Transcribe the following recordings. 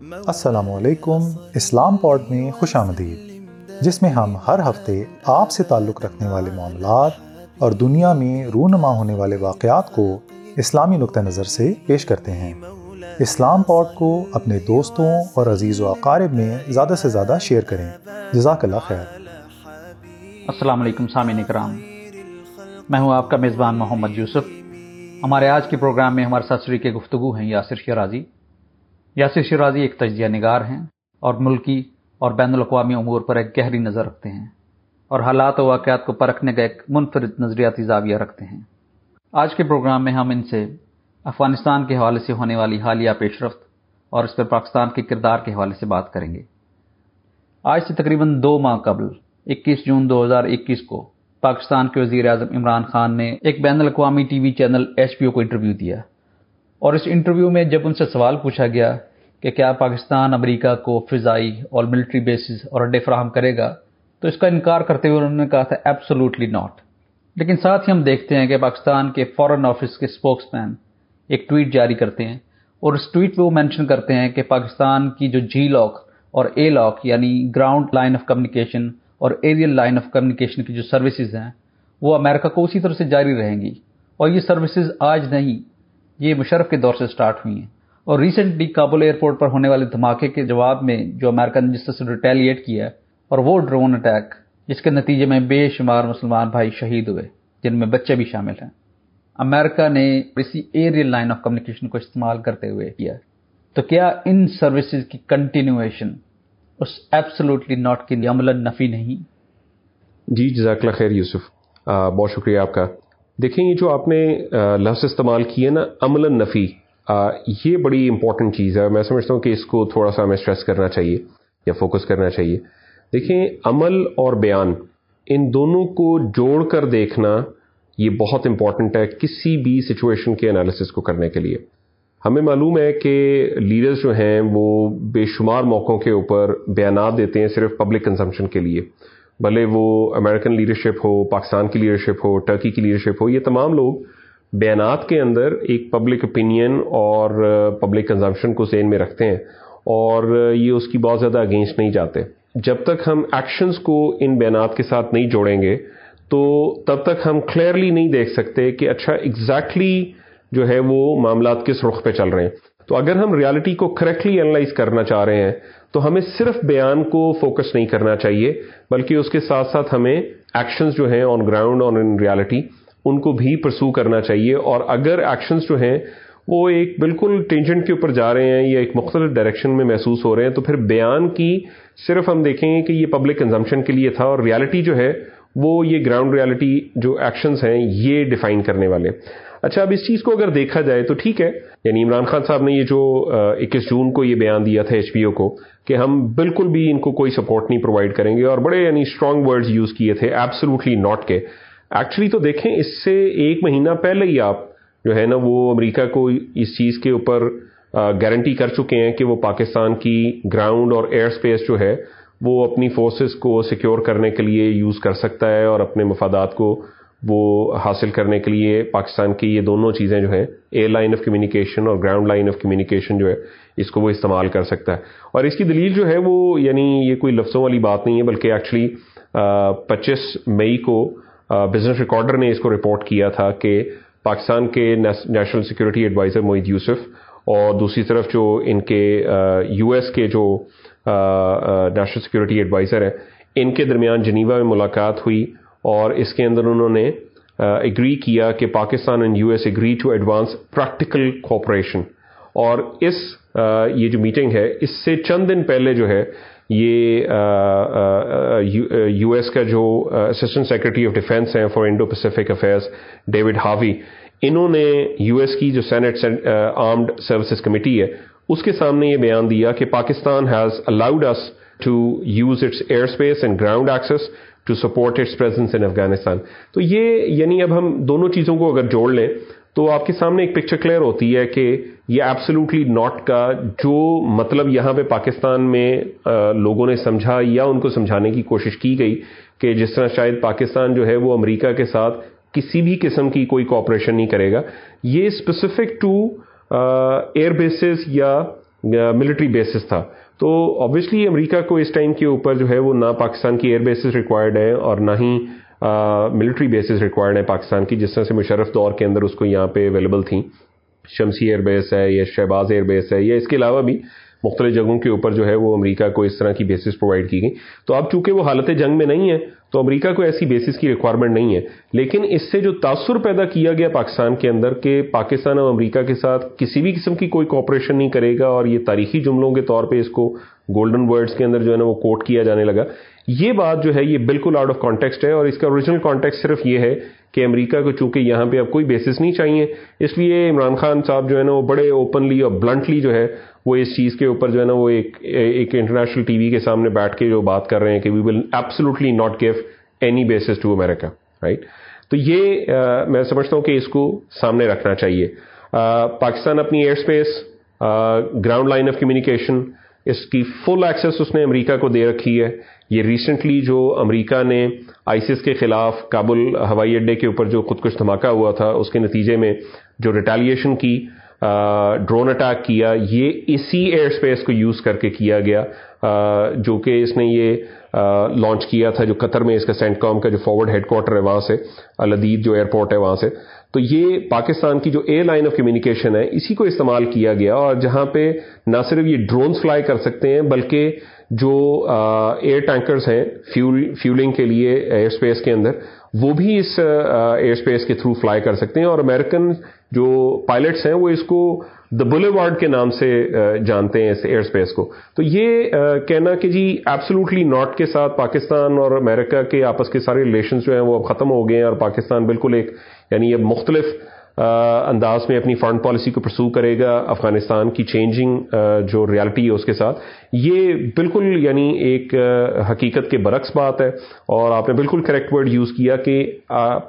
السلام علیکم۔ اسلام پوڈ میں خوش آمدید۔ جس میں ہم ہر ہفتے آپ سے تعلق رکھنے والے معاملات اور دنیا میں رونما ہونے والے واقعات کو اسلامی نقطہ نظر سے پیش کرتے ہیں۔ اسلام پوڈ کو اپنے دوستوں اور عزیز و اقارب میں زیادہ سے زیادہ شیئر کریں۔ جزاک اللہ خیر۔ السلام علیکم، سامعین کرام میں ہوں آپ کا میزبان محمد یوسف۔ ہمارے آج کے پروگرام میں ہمارے ساتھ شریک گفتگو ہیں یاسر شرازی جی۔ یاسر شرازی ایک تجزیہ نگار ہیں اور ملکی اور بین الاقوامی امور پر ایک گہری نظر رکھتے ہیں اور حالات و واقعات کو پرکھنے کا ایک منفرد نظریاتی زاویہ رکھتے ہیں۔ آج کے پروگرام میں ہم ان سے افغانستان کے حوالے سے ہونے والی حالیہ پیش رفت اور اس پر پاکستان کے کردار کے حوالے سے بات کریں گے۔ آج سے تقریباً دو ماہ قبل، اکیس جون دو ہزار اکیس کو پاکستان کے وزیر اعظم عمران خان نے ایک بین الاقوامی T V channel H P O کو انٹرویو دیا۔ اور اس انٹرویو میں جب ان سے سوال پوچھا گیا کہ کیا پاکستان امریکہ کو فضائی اور ملٹری بیسز اور اڈے فراہم کرے گا، تو اس کا انکار کرتے ہوئے انہوں نے کہا تھا ایبسولوٹلی ناٹ لیکن ساتھ ہی ہم دیکھتے ہیں کہ پاکستان کے فورن آفس کے اسپوکس مین ایک ٹویٹ جاری کرتے ہیں اور اس ٹویٹ پہ وہ مینشن کرتے ہیں کہ پاکستان کی جو جی لاک اور اے لاک یعنی گراؤنڈ لائن آف کمیونیکیشن اور ایریل لائن آف کمیونیکیشن کی جو سروسز ہیں، وہ امریکہ کو اسی طرح سے جاری رہیں گی۔ اور یہ سروسز آج نہیں یہ مشرف کے دور سے سٹارٹ ہوئی ہیں۔ اور ریسنٹلی کابل ایئرپورٹ پر ہونے والے دھماکے کے جواب میں جو امریکہ نے جس طرح سے ریٹیلیٹ کیا ہے اور وہ ڈرون اٹیک جس کے نتیجے میں بے شمار مسلمان بھائی شہید ہوئے، جن میں بچے بھی شامل ہیں۔ امریکہ نے اسی ایریل لائن آف کمیونیکیشن کو استعمال کرتے ہوئے کیا۔ تو کیا ان سروسز کی کنٹینیویشن اس ایبسلوٹلی ناٹ کی عمل نفی نہیں؟ جی جزاک اللہ خیر، یوسف۔ بہت شکریہ آپ کا۔ دیکھیں یہ جو آپ نے لفظ استعمال کیا نا، عمل نفی یہ بڑی امپورٹنٹ چیز ہے۔ میں سمجھتا ہوں کہ اس کو تھوڑا سا ہمیں اسٹریس کرنا چاہیے یا فوکس کرنا چاہیے۔ دیکھیں، عمل اور بیان، ان دونوں کو جوڑ کر دیکھنا یہ بہت امپورٹنٹ ہے کسی بھی سچویشن کے انالیسس کو کرنے کے لیے۔ ہمیں معلوم ہے کہ لیڈرز جو ہیں وہ بے شمار موقعوں کے اوپر بیانات دیتے ہیں صرف پبلک کنزمپشن کے لیے۔ بھلے وہ امریکن لیڈرشپ ہو، پاکستان کی لیڈرشپ ہو ٹرکی کی لیڈرشپ ہو، یہ تمام لوگ بیانات کے اندر ایک پبلک اوپینین اور پبلک کنزمپشن کو ذہن میں رکھتے ہیں اور یہ اس کی بہت زیادہ اگینسٹ نہیں جاتے۔ جب تک ہم ایکشنز کو ان بیانات کے ساتھ نہیں جوڑیں گے، تو تب تک ہم کلیئرلی نہیں دیکھ سکتے کہ اچھا ایگزیکٹلی جو ہے وہ معاملات کس رخ پہ چل رہے ہیں۔ تو اگر ہم ریالٹی کو کریکٹلی انالائز کرنا چاہ رہے ہیں، تو ہمیں صرف بیان کو فوکس نہیں کرنا چاہیے، بلکہ اس کے ساتھ ساتھ ہمیں ایکشنز جو ہیں on ground on in reality in کو بھی پرسو کرنا چاہیے۔ اور اگر ایکشنز جو ہیں وہ ایک بالکل ٹینجنٹ کے اوپر جا رہے ہیں یا ایک مختلف ڈائریکشن میں محسوس ہو رہے ہیں، تو پھر بیان کی صرف ہم دیکھیں گے کہ یہ پبلک کنزمپشن کے لیے تھا اور ریالٹی جو ہے وہ یہ گراؤنڈ ریالٹی جو ایکشنز ہیں یہ ڈیفائن کرنے والے۔ اچھا اب اس چیز کو اگر دیکھا جائے تو ٹھیک ہے۔ یعنی عمران خان صاحب نے یہ جو اکیس جون کو یہ بیان دیا تھا ایچ پی او کو کہ ہم بالکل بھی ان کو کوئی سپورٹ نہیں پرووائڈ کریں گے اور بڑے یعنی اسٹرانگ ورڈز یوز کیے تھے ایبسلوٹلی ناٹ کے۔ ایکچولی تو دیکھیں، اس سے ایک مہینہ پہلے ہی آپ جو ہے نا وہ امریکہ کو اس چیز کے اوپر گارنٹی کر چکے ہیں کہ وہ پاکستان کی گراؤنڈ اور ایئر اسپیس جو ہے، وہ اپنی فورسز کو سیکیور کرنے کے لیے یوز کر سکتا ہے اور اپنے مفادات کو وہ حاصل کرنے کے لیے پاکستان کی یہ دونوں چیزیں جو ہیں ایئر لائن آف کمیونیکیشن اور گراؤنڈ لائن آف کمیونیکیشن جو ہے، اس کو وہ استعمال کر سکتا ہے۔ اور اس کی دلیل جو ہے، وہ یعنی یہ کوئی لفظوں والی بات نہیں ہے، بلکہ ایکچولی پچیس مئی کو بزنس ریکارڈر نے اس کو رپورٹ کیا تھا کہ پاکستان کے national security adviser Moeed Yusuf اور دوسری طرف جو ان کے یو ایس کے جو نیشنل سیکورٹی ایڈوائزر ہیں، ان کے درمیان جنیوا میں ملاقات ہوئی اور اس کے اندر انہوں نے اگری کیا کہ Pakistan and U S agree to advance practical cooperation اور اس یہ جو میٹنگ ہے، اس سے چند دن پہلے جو ہے، یہ یو ایس کا جو اسسٹنٹ سیکرٹری آف ڈیفینس ہیں for Indo Pacific affairs David Helvey انہوں نے یو ایس کی جو سینٹ آرمڈ سروسز کمیٹی ہے، اس کے سامنے یہ بیان دیا کہ Pakistan has allowed us to use its airspace and ground access to support its presence in Afghanistan تو یہ یعنی اب ہم دونوں چیزوں کو اگر جوڑ لیں تو آپ کے سامنے ایک پکچر کلیئر ہوتی ہے کہ یہ ایبسلوٹلی ناٹ کا جو مطلب یہاں پہ پاکستان میں لوگوں نے سمجھا یا ان کو سمجھانے کی کوشش کی گئی کہ جس طرح شاید پاکستان جو ہے وہ امریکہ کے ساتھ کسی بھی قسم کی کوئی کوپریشن نہیں کرے گا. یہ اسپیسیفک ٹو ایئر بیسز یا ملٹری بیسس تھا. تو آبویسلی امریکہ کو اس ٹائم کے اوپر جو ہے وہ نہ پاکستان کی ایئر بیسز ریکوائرڈ ہیں اور نہ ہی ملٹری بیسز ریکوائرڈ ہیں پاکستان کی، جس طرح سے مشرف دور کے اندر اس کو یہاں پہ اویلیبل تھیں۔ شمسی ایئر بیس ہے یا شہباز ایئر بیس ہے یا اس کے علاوہ بھی مختلف جگہوں کے اوپر جو ہے وہ امریکہ کو اس طرح کی بیسس پرووائڈ کی گئی۔ تو اب چونکہ وہ حالت جنگ میں نہیں ہے، تو امریکہ کو ایسی بیسس کی ریکوائرمنٹ نہیں ہے۔ لیکن اس سے جو تاثر پیدا کیا گیا پاکستان کے اندر کہ پاکستان اور امریکہ کے ساتھ کسی بھی قسم کی کوئی کوپریشن نہیں کرے گا اور یہ تاریخی جملوں کے طور پہ اس کو گولڈن ورڈز کے اندر جو ہے نا وہ کوٹ کیا جانے لگا۔ یہ بات جو ہے یہ بالکل آؤٹ آف کانٹیکسٹ ہے اور اس کا اوریجنل کانٹیکسٹ صرف یہ ہے کہ امریکہ کو چونکہ یہاں پہ اب کوئی بیسس نہیں چاہیے، اس لیے عمران خان صاحب جو ہے نا وہ بڑے اوپنلی اور بلنٹلی جو ہے وہ اس چیز کے اوپر جو ہے نا وہ ایک ایک انٹرنیشنل ٹی وی کے سامنے بیٹھ کے جو بات کر رہے ہیں کہ we will absolutely not give any bases to America right تو یہ میں سمجھتا ہوں کہ اس کو سامنے رکھنا چاہیے۔ پاکستان اپنی airspace ground line of communication اس کی فل ایکسس اس نے امریکہ کو دے رکھی ہے۔ یہ ریسنٹلی جو امریکہ نے آئیسس کے خلاف کابل ہوائی اڈے کے اوپر جو خود کچھ دھماکہ ہوا تھا، اس کے نتیجے میں جو ریٹیلیشن کی ڈرون اٹیک کیا، یہ اسی ایئر اسپیس کو یوز کر کے کیا گیا جو کہ اس نے یہ لانچ کیا تھا، جو قطر میں اس کا سینٹ کام کا جو فارورڈ ہیڈ کوارٹر ہے وہاں سے الدید جو ایئرپورٹ ہے وہاں سے۔ تو یہ پاکستان کی جو ایئر لائن آف کمیونیکیشن ہے، اسی کو استعمال کیا گیا، اور جہاں پہ نہ صرف یہ ڈرونز فلائی کر سکتے ہیں، بلکہ جو ایئر ٹینکرز ہیں فیولنگ کے لیے ایئر اسپیس کے اندر، وہ بھی اس ایئر اسپیس کے تھرو فلائی کر سکتے ہیں اور امریکن جو پائلٹس ہیں، وہ اس کو دا بلے وارڈ کے نام سے جانتے ہیں اس ایئر اسپیس کو. تو یہ کہنا کہ جی ایبسلوٹلی نارتھ کے ساتھ پاکستان اور امریکہ کے آپس کے سارے ریلیشنز جو ہیں وہ اب ختم ہو گئے ہیں اور پاکستان بالکل ایک یعنی اب مختلف انداز میں اپنی فارن پالیسی کو پرسو کرے گا، افغانستان کی چینجنگ جو ریالٹی ہے اس کے ساتھ، یہ بالکل یعنی ایک حقیقت کے برعکس بات ہے۔ اور آپ نے بالکل کریکٹ ورڈ یوز کیا کہ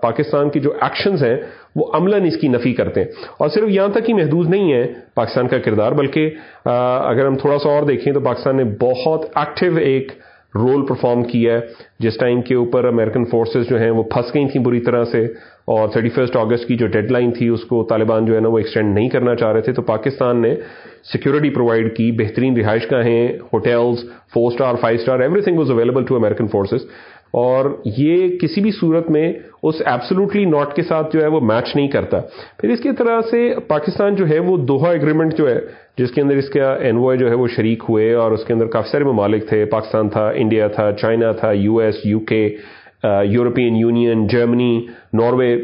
پاکستان کے جو ایکشنز ہیں، وہ عملاً اس کی نفی کرتے ہیں۔ اور صرف یہاں تک ہی محدود نہیں ہے پاکستان کا کردار، بلکہ اگر ہم تھوڑا سا اور دیکھیں تو پاکستان نے بہت ایکٹیو ایک رول پرفارم کیا ہے۔ جس ٹائم کے اوپر امریکن فورسز جو ہیں وہ پھنس گئی تھیں بری طرح سے، اور تھرٹی فرسٹ اگست کی جو ڈیڈ لائن تھی، اس کو طالبان جو ہے نا وہ ایکسٹینڈ نہیں کرنا چاہ رہے تھے۔ تو پاکستان نے سیکورٹی پرووائڈ کی، بہترین رہائش گاہیں hotels four star five star everything was available to American forces اور یہ کسی بھی صورت میں اس ایبسلوٹلی ناٹ کے ساتھ جو ہے وہ میچ نہیں کرتا۔ پھر اس کی طرح سے پاکستان جو ہے وہ دوہا ایگریمنٹ جو ہے، جس کے اندر اس کا اینوائے جو ہے وہ شریک ہوئے اور اس کے اندر کافی سارے ممالک تھے، پاکستان تھا انڈیا تھا چائنا تھا U S U K European Union Germany Norway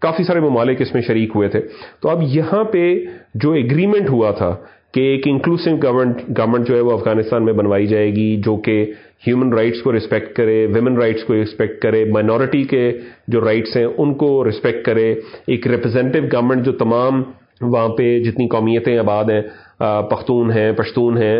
کافی سارے ممالک اس میں شریک ہوئے تھے۔ تو اب یہاں پہ جو ایگریمنٹ ہوا تھا کہ ایک انکلوسو گورنمنٹ گورنمنٹ جو ہے وہ افغانستان میں بنوائی جائے گی، جو کہ ہیومن رائٹس کو رسپیکٹ کرے ویمن رائٹس کو رسپیکٹ کرے مائنورٹی کے جو رائٹس ہیں ان کو رسپیکٹ کرے۔ ایک ریپرزینٹیو گورنمنٹ جو تمام وہاں پہ جتنی قومیتیں آباد ہیں پختون ہیں، پشتون ہیں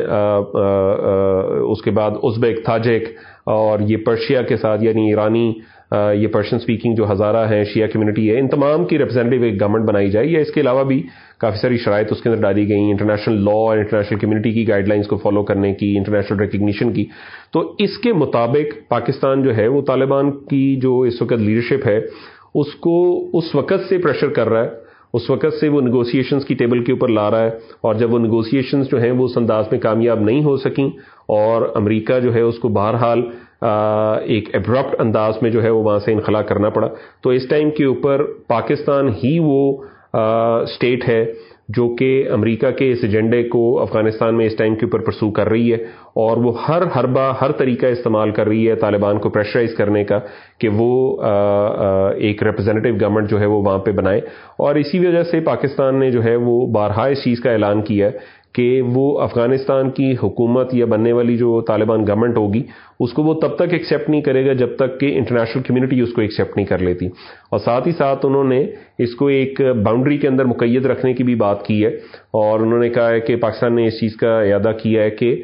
اس کے بعد ازبیک، تاجک اور یہ پرشیا کے ساتھ یعنی ایرانی یہ پرشن سپیکنگ جو ہزارہ ہیں، شیعہ کمیونٹی ہے، ان تمام کی ریپرزینٹیو ایک گورنمنٹ بنائی جائے یا اس کے علاوہ بھی کافی ساری شرائط اس کے اندر ڈالی گئی انٹرنیشنل لا اور انٹرنیشنل کمیونٹی کی گائیڈ لائنس کو فالو کرنے کی انٹرنیشنل ریکگنیشن کی۔ تو اس کے مطابق پاکستان جو ہے، وہ طالبان کی جو اس وقت لیڈرشپ ہے، اس کو اس وقت سے پریشر کر رہا ہے۔ اس وقت سے وہ نیگوسیشنز کی ٹیبل کے اوپر لا رہا ہے۔ اور جب وہ نیگوسیشنز جو ہیں، وہ اس انداز میں کامیاب نہیں ہو سکیں اور امریکہ جو ہے، اس کو بہرحال ایک ابرپٹ انداز میں جو ہے وہ وہاں سے انخلا کرنا پڑا۔ تو اس ٹائم کے اوپر پاکستان ہی وہ اسٹیٹ ہے جو کہ امریکہ کے اس ایجنڈے کو افغانستان میں اس ٹائم کے اوپر پرسو کر رہی ہے اور وہ ہر حربہ، ہر طریقہ استعمال کر رہی ہے طالبان کو پریشرائز کرنے کا کہ وہ ایک ریپرزینٹیو گورنمنٹ جو ہے وہ وہاں پہ بنائے۔ اور اسی وجہ سے پاکستان نے جو ہے وہ بارہا اس چیز کا اعلان کیا ہے کہ وہ افغانستان کی حکومت یا بننے والی جو طالبان گورنمنٹ ہوگی، اس کو وہ تب تک ایکسیپٹ نہیں کرے گا جب تک کہ انٹرنیشنل کمیونٹی اس کو ایکسیپٹ نہیں کر لیتی۔ اور ساتھ ہی ساتھ انہوں نے اس کو ایک باؤنڈری کے اندر مقید رکھنے کی بھی بات کی ہے۔ اور انہوں نے کہا ہے کہ پاکستان نے اس چیز کا اعادہ کیا ہے کہ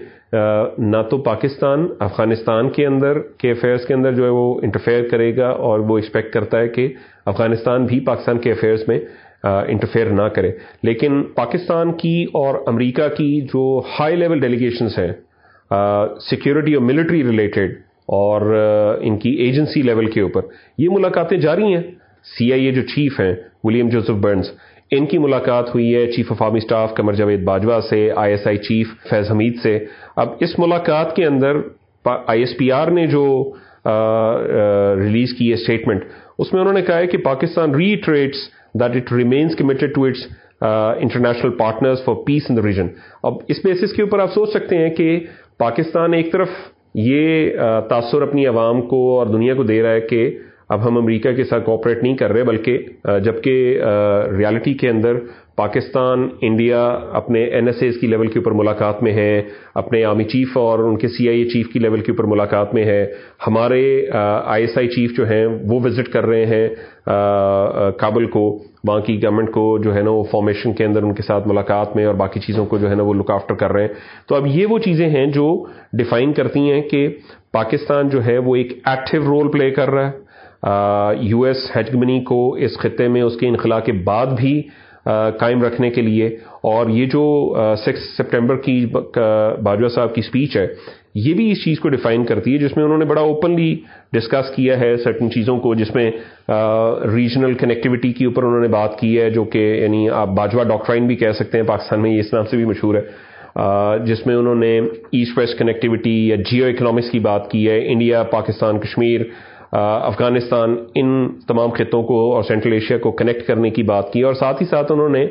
نہ تو پاکستان افغانستان کے اندر کے افیئرس کے اندر جو ہے وہ انٹرفیئر کرے گا اور وہ ایکسپیکٹ کرتا ہے کہ افغانستان بھی پاکستان کے افیئرس میں انٹرفیئر نہ کرے۔ لیکن پاکستان کی اور امریکہ کی جو ہائی لیول ڈیلیگیشنس ہیں سیکیورٹی اور ملٹری ریلیٹڈ اور ان کی ایجنسی لیول کے اوپر، یہ ملاقاتیں جاری ہیں۔ سی آئی اے جو چیف ہیں ولیم جوزف برنز ان کی ملاقات ہوئی ہے chief of army staff Qamar Javed Bajwa سے آئی ایس آئی چیف فیض حمید سے۔ اب اس ملاقات کے اندر آئی ایس پی آر نے جو ریلیز کی ہے اسٹیٹمنٹ اس میں انہوں نے کہا ہے کہ Pakistan reiterates that it remains committed to its international partners for peace in the region اب اس بیسس کے اوپر آپ سوچ سکتے ہیں کہ پاکستان ایک طرف یہ uh, تاثر اپنی عوام کو اور دنیا کو دے رہا ہے کہ اب ہم امریکہ کے ساتھ کوپریٹ نہیں کر رہے بلکہ uh, جبکہ uh, ریالٹی کے اندر پاکستان، انڈیا اپنے این ایس ایز کی لیول کے اوپر ملاقات میں ہے اپنے آرمی چیف اور ان کے سی آئی اے چیف کی لیول کے اوپر ملاقات میں ہے ہمارے آئی ایس آئی چیف جو ہیں، وہ وزٹ کر رہے ہیں کابل کو۔ وہاں کی گورنمنٹ کو جو ہے نا، وہ فارمیشن کے اندر ان کے ساتھ ملاقات میں اور باقی چیزوں کو جو ہے نا، وہ لک آفٹر کر رہے ہیں۔ تو اب یہ وہ چیزیں ہیں جو ڈیفائن کرتی ہیں کہ پاکستان جو ہے، وہ ایک ایکٹیو رول پلے کر رہا ہے۔ یو ایس ہیجگمنی کو اس خطے میں، اس کے انخلا کے بعد بھی قائم رکھنے کے لیے۔ اور یہ جو سکس سپٹمبر کی باجوہ صاحب کی اسپیچ ہے، یہ بھی اس چیز کو ڈیفائن کرتی ہے، جس میں انہوں نے بڑا اوپنلی ڈسکس کیا ہے سرٹن چیزوں کو، جس میں ریجنل کنیکٹیوٹی کے اوپر انہوں نے بات کی ہے، جو کہ یعنی آپ باجوہ ڈاکٹرائن بھی کہہ سکتے ہیں، پاکستان میں یہ اس نام سے بھی مشہور ہے۔ جس میں انہوں نے ایسٹ ویسٹ کنیکٹیوٹی یا جیو اکنامکس کی بات کی ہے، انڈیا، پاکستان، کشمیر افغانستان ان تمام خطوں کو اور سینٹرل ایشیا کو کنیکٹ کرنے کی بات کی اور ساتھ ہی ساتھ انہوں نے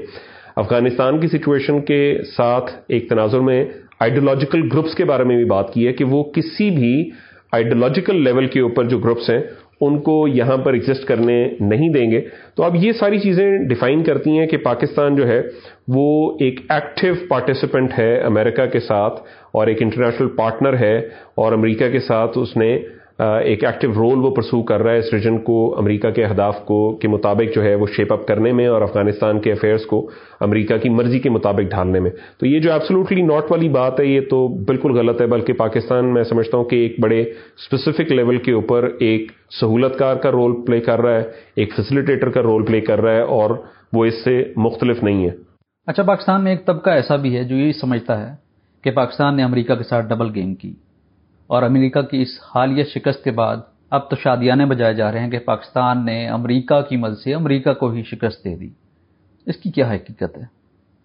افغانستان کی سچویشن کے ساتھ ایک تناظر میں آئیڈیولوجیکل گروپس کے بارے میں بھی بات کی ہے کہ وہ کسی بھی آئیڈیولوجیکل لیول کے اوپر جو گروپس ہیں، ان کو یہاں پر ایگزسٹ کرنے نہیں دیں گے۔ تو اب یہ ساری چیزیں ڈیفائن کرتی ہیں کہ پاکستان جو ہے، وہ ایک ایکٹیو پارٹیسپینٹ ہے امریکہ کے ساتھ اور ایک انٹرنیشنل پارٹنر ہے اور امریکہ کے ساتھ اس نے ایک ایکٹیو رول وہ پرسو کر رہا ہے اس ریجن کو، امریکہ کے اہداف کو، کے مطابق جو ہے وہ شیپ اپ کرنے میں اور افغانستان کے افیئرس کو امریکہ کی مرضی کے مطابق ڈھالنے میں۔ تو یہ جو ایبسلوٹلی ناٹ والی بات ہے، یہ تو بالکل غلط ہے، بلکہ پاکستان میں سمجھتا ہوں کہ ایک بڑے اسپیسیفک لیول کے اوپر ایک سہولت کار کا رول پلے کر رہا ہے، ایک فیسلٹیٹر کا رول پلے کر رہا ہے اور وہ اس سے مختلف نہیں ہے۔ اچھا پاکستان میں ایک طبقہ ایسا بھی ہے جو یہ سمجھتا ہے کہ پاکستان نے امریکہ کے ساتھ ڈبل گیم کی۔ اور امریکہ کی اس حالیہ شکست کے بعد اب تو شادیانے بجائے جا رہے ہیں کہ پاکستان نے امریکہ کی مدد سے امریکہ کو ہی شکست دے دی۔ اس کی کیا حقیقت ہے؟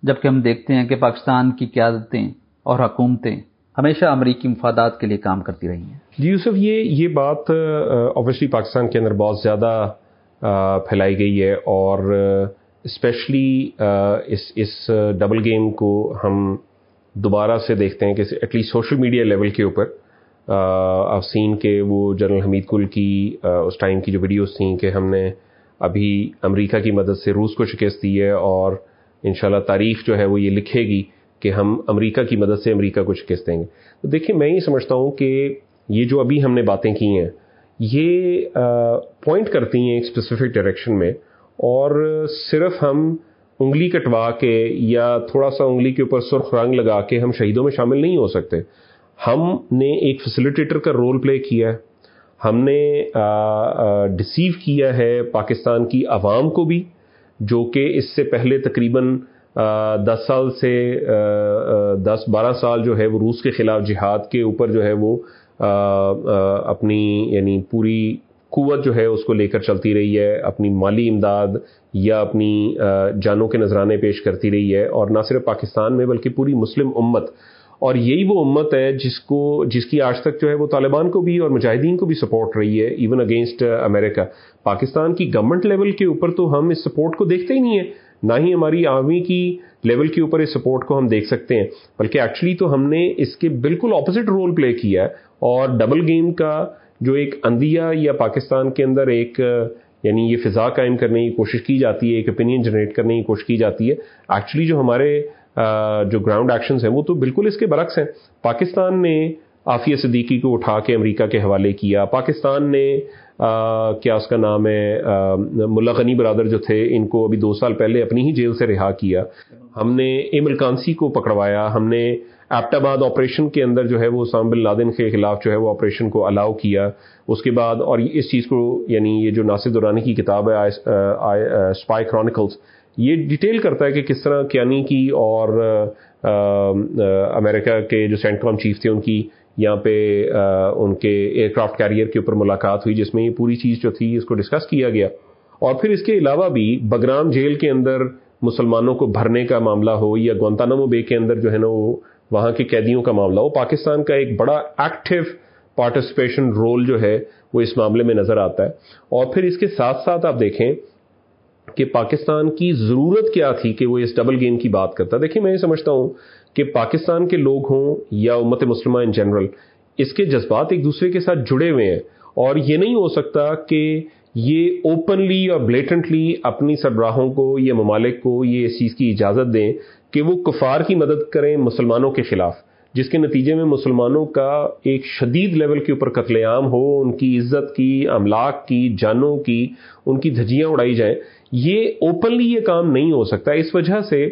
جبکہ ہم دیکھتے ہیں کہ پاکستان کی قیادتیں اور حکومتیں ہمیشہ امریکی مفادات کے لیے کام کرتی رہی ہیں۔ جی یوسف، یہ یہ بات اوبیسلی پاکستان کے اندر بہت زیادہ پھیلائی گئی ہے اور اسپیشلی اس اس ڈبل گیم کو ہم دوبارہ سے دیکھتے ہیں کہ at least social media level کے اوپر سین کے وہ جنرل حمید کل کی اس ٹائم کی جو ویڈیوز تھیں کہ ہم نے ابھی امریکہ کی مدد سے روس کو شکست دی ہے اور انشاءاللہ تاریخ جو ہے وہ یہ لکھے گی کہ ہم امریکہ کی مدد سے امریکہ کو شکست دیں گے۔ تو دیکھیں میں یہ سمجھتا ہوں کہ یہ جو ابھی ہم نے باتیں کی ہیں، یہ پوائنٹ کرتی ہیں ایک اسپیسیفک ڈائریکشن میں اور صرف ہم انگلی کٹوا کے یا تھوڑا سا انگلی کے اوپر سرخ رنگ لگا کے ہم شہیدوں میں شامل نہیں ہو سکتے۔ ہم نے ایک فیسلٹیٹر کا رول پلے کیا ہے۔ ہم نے ڈسیو کیا ہے پاکستان کی عوام کو بھی، جو کہ اس سے پہلے تقریباً دس سال سے دس بارہ سال جو ہے وہ روس کے خلاف جہاد کے اوپر جو ہے وہ اپنی یعنی پوری قوت جو ہے اس کو لے کر چلتی رہی ہے، اپنی مالی امداد یا اپنی جانوں کے نذرانے پیش کرتی رہی ہے۔ اور نہ صرف پاکستان میں بلکہ پوری مسلم امت اور یہی وہ امت ہے جس کو، جس کی آج تک جو ہے وہ طالبان کو بھی اور مجاہدین کو بھی سپورٹ رہی ہے ایون اگینسٹ امریکہ پاکستان کی گورنمنٹ لیول کے اوپر تو ہم اس سپورٹ کو دیکھتے ہی نہیں ہیں۔ نہ ہی ہماری آرمی کی لیول کے اوپر اس سپورٹ کو ہم دیکھ سکتے ہیں، بلکہ ایکچولی تو ہم نے اس کے بالکل اپوزٹ رول پلے کیا ہے۔ اور ڈبل گیم کا جو ایک اندیا یا پاکستان کے اندر ایک uh, یعنی یہ فضا قائم کرنے کی کوشش کی جاتی ہے، ایک اوپینین جنریٹ کرنے کی کوشش کی جاتی ہے۔ ایکچولی جو ہمارے جو گراؤنڈ ایکشنز ہیں، وہ تو بالکل اس کے برعکس ہیں۔ پاکستان نے عافیہ صدیقی کو اٹھا کے امریکہ کے حوالے کیا۔ پاکستان نے کیا اس کا نام ہے ملا غنی برادر جو تھے، ان کو ابھی دو سال پہلے اپنی ہی جیل سے رہا کیا۔ ہم نے ایم الکانسی کو پکڑوایا۔ ہم نے ایپٹ آباد آپریشن کے اندر جو ہے، وہ سام بن لادن کے خلاف جو ہے، وہ آپریشن کو الاؤ کیا۔ اس کے بعد، اور اس چیز کو یعنی یہ جو ناصر دورانی کی کتاب ہے اسپائی کرانیکلس یہ ڈیٹیل کرتا ہے کہ کس طرح کیانی کی اور امریکہ کے جو سینٹرام چیف تھے ان کی، یہاں پہ ان کے ایئر کرافٹ کیریئر کے اوپر ملاقات ہوئی جس میں یہ پوری چیز جو تھی اس کو ڈسکس کیا گیا۔ اور پھر اس کے علاوہ بھی بگرام جیل کے اندر مسلمانوں کو بھرنے کا معاملہ ہو یا گونتانمو بے کے اندر جو ہے نا وہ وہاں کے قیدیوں کا معاملہ ہو، پاکستان کا ایک بڑا ایکٹیو پارٹیسپیشن رول جو ہے وہ اس معاملے میں نظر آتا ہے۔ اور پھر اس کے ساتھ ساتھ آپ دیکھیں کہ پاکستان کی ضرورت کیا تھی کہ وہ اس ڈبل گیم کی بات کرتا۔ دیکھیں، میں یہ سمجھتا ہوں کہ پاکستان کے لوگ ہوں یا امت مسلمہ ان جنرل اس کے جذبات ایک دوسرے کے ساتھ جڑے ہوئے ہیں۔ اور یہ نہیں ہو سکتا کہ یہ اوپنلی اور بلیٹنٹلی اپنی سربراہوں کو یا ممالک کو یہ اس چیز کی اجازت دیں کہ وہ کفار کی مدد کریں مسلمانوں کے خلاف، جس کے نتیجے میں مسلمانوں کا ایک شدید لیول کے اوپر قتل عام ہو، ان کی عزت کی، املاک کی، جانوں کی، ان کی دھجیاں اڑائی جائیں۔ یہ اوپنلی یہ کام نہیں ہو سکتا۔ اس وجہ سے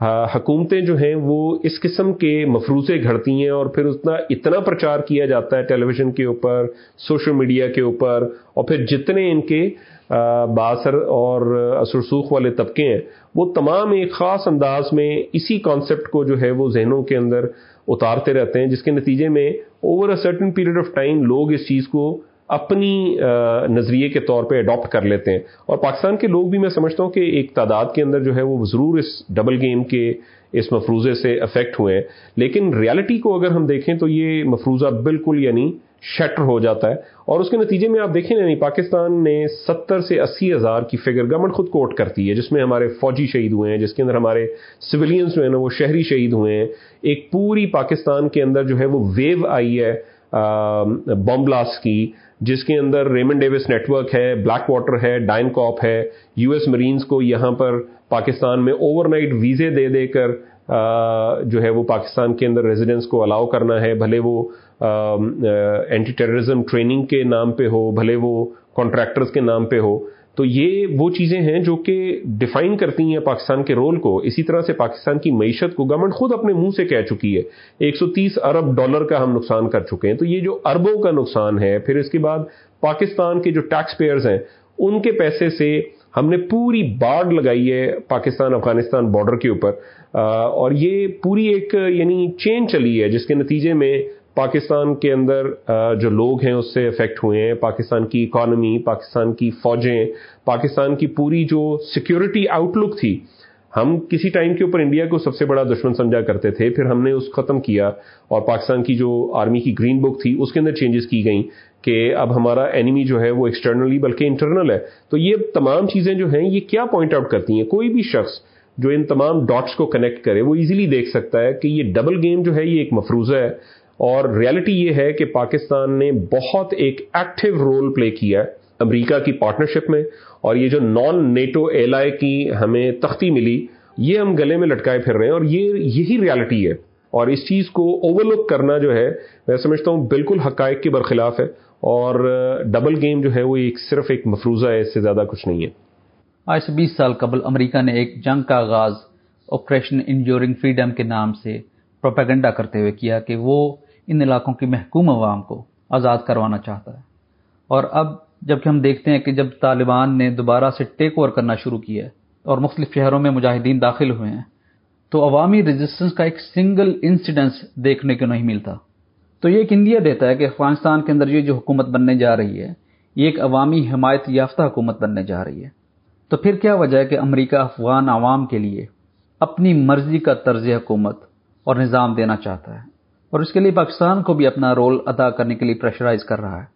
ہاں، حکومتیں جو ہیں، وہ اس قسم کے مفروضے گھڑتی ہیں اور پھر اتنا اتنا پرچار کیا جاتا ہے ٹیلی ویژن کے اوپر، سوشل میڈیا کے اوپر، اور پھر جتنے ان کے باثر اور اثرسوخ والے طبقے ہیں، وہ تمام ایک خاص انداز میں اسی کانسیپٹ کو جو ہے، وہ ذہنوں کے اندر اتارتے رہتے ہیں، جس کے نتیجے میں over a certain period of time لوگ اس چیز کو اپنی نظریے کے طور پہ اڈاپٹ کر لیتے ہیں۔ اور پاکستان کے لوگ بھی میں سمجھتا ہوں کہ ایک تعداد کے اندر جو ہے وہ ضرور اس ڈبل گیم کے اس مفروضے سے افیکٹ ہوئے ہیں۔ لیکن ریالٹی کو اگر ہم دیکھیں تو یہ مفروضہ بالکل یعنی شٹر ہو جاتا ہے۔ اور اس کے نتیجے میں آپ دیکھیں یعنی پاکستان نے ستر سے اسی ہزار کی فگر گورنمنٹ خود کوٹ کرتی ہے، جس میں ہمارے فوجی شہید ہوئے ہیں، جس کے اندر ہمارے سویلینز جو ہیں نا وہ شہری شہید ہوئے ہیں۔ ایک پوری پاکستان کے اندر جو ہے وہ ویو آئی ہے۔ بم بلاسٹ کی، جس کے اندر ریمن ڈیوس نیٹ ورک ہے، بلیک واٹر ہے، ڈائن کاپ ہے، یو ایس مرینز کو یہاں پر پاکستان میں اوور نائٹ ویزے دے دے کر جو ہے وہ پاکستان کے اندر ریزیڈنس کو الاؤ کرنا ہے، بھلے وہ اینٹی ٹیررزم ٹریننگ کے نام پہ ہو، بھلے وہ کانٹریکٹرز کے نام پہ ہو۔ تو یہ وہ چیزیں ہیں جو کہ ڈیفائن کرتی ہیں پاکستان کے رول کو۔ اسی طرح سے پاکستان کی معیشت کو گورنمنٹ خود اپنے منہ سے کہہ چکی ہے۔ ایک سو تیس ارب ڈالر کا ہم نقصان کر چکے ہیں۔ تو یہ جو اربوں کا نقصان ہے، پھر اس کے بعد پاکستان کے جو ٹیکس پیئرز ہیں، ان کے پیسے سے ہم نے پوری باڑ لگائی ہے پاکستان، افغانستان بارڈر کے اوپر۔ اور یہ پوری ایک یعنی چین چلی ہے، جس کے نتیجے میں پاکستان کے اندر جو لوگ ہیں، اس سے افیکٹ ہوئے ہیں۔ پاکستان کی اکانومی پاکستان کی فوجیں، پاکستان کی پوری جو سیکیورٹی آؤٹ لک تھی، ہم کسی ٹائم کے اوپر انڈیا کو سب سے بڑا دشمن سمجھا کرتے تھے۔ پھر ہم نے اس ختم کیا اور پاکستان کی جو آرمی کی گرین بک تھی، اس کے اندر چینجز کی گئیں کہ اب ہمارا اینیمی جو ہے وہ ایکسٹرنلی بلکہ انٹرنل ہے۔ تو یہ تمام چیزیں جو ہیں، یہ کیا پوائنٹ آؤٹ کرتی ہیں؟ کوئی بھی شخص جو ان تمام ڈاٹس کو کنیکٹ کرے، وہ ایزیلی دیکھ سکتا ہے کہ یہ ڈبل گیم جو ہے، یہ ایک مفروضہ ہے۔ اور ریالٹی یہ ہے کہ پاکستان نے بہت ایک ایکٹیو رول پلے کیا ہے امریکہ کی پارٹنرشپ میں اور یہ جو نان نیٹو ایل آئی کی ہمیں تختی ملی، یہ ہم گلے میں لٹکائے پھر رہے ہیں اور یہ یہی ریالٹی ہے۔ اور اس چیز کو اوور لک کرنا جو ہے، میں سمجھتا ہوں بالکل حقائق کے برخلاف ہے۔ اور ڈبل گیم جو ہے، وہ ایک صرف ایک مفروضہ ہے، اس سے زیادہ کچھ نہیں ہے۔ آج سے بیس سال قبل امریکہ نے ایک جنگ کا آغاز آپریشن انجورنگ فریڈم کے نام سے پروپیگنڈا کرتے ہوئے کیا کہ وہ ان علاقوں کی محکوم عوام کو آزاد کروانا چاہتا ہے۔ اور اب جبکہ ہم دیکھتے ہیں کہ جب طالبان نے دوبارہ سے ٹیک اوور کرنا شروع کیا ہے اور مختلف شہروں میں مجاہدین داخل ہوئے ہیں، تو عوامی ریزسٹنس کا ایک سنگل انسیڈنس دیکھنے کو نہیں ملتا؟ تو یہ ایک انڈیا دیتا ہے کہ افغانستان کے اندر یہ جو حکومت بننے جا رہی ہے، یہ ایک عوامی حمایت یافتہ حکومت بننے جا رہی ہے۔ تو پھر کیا وجہ ہے کہ امریکہ افغان عوام کے لیے اپنی مرضی کا طرز حکومت اور نظام دینا چاہتا ہے؟ اور اس کے لیے پاکستان کو بھی اپنا رول ادا کرنے کے لیے پریشرائز کر رہا ہے۔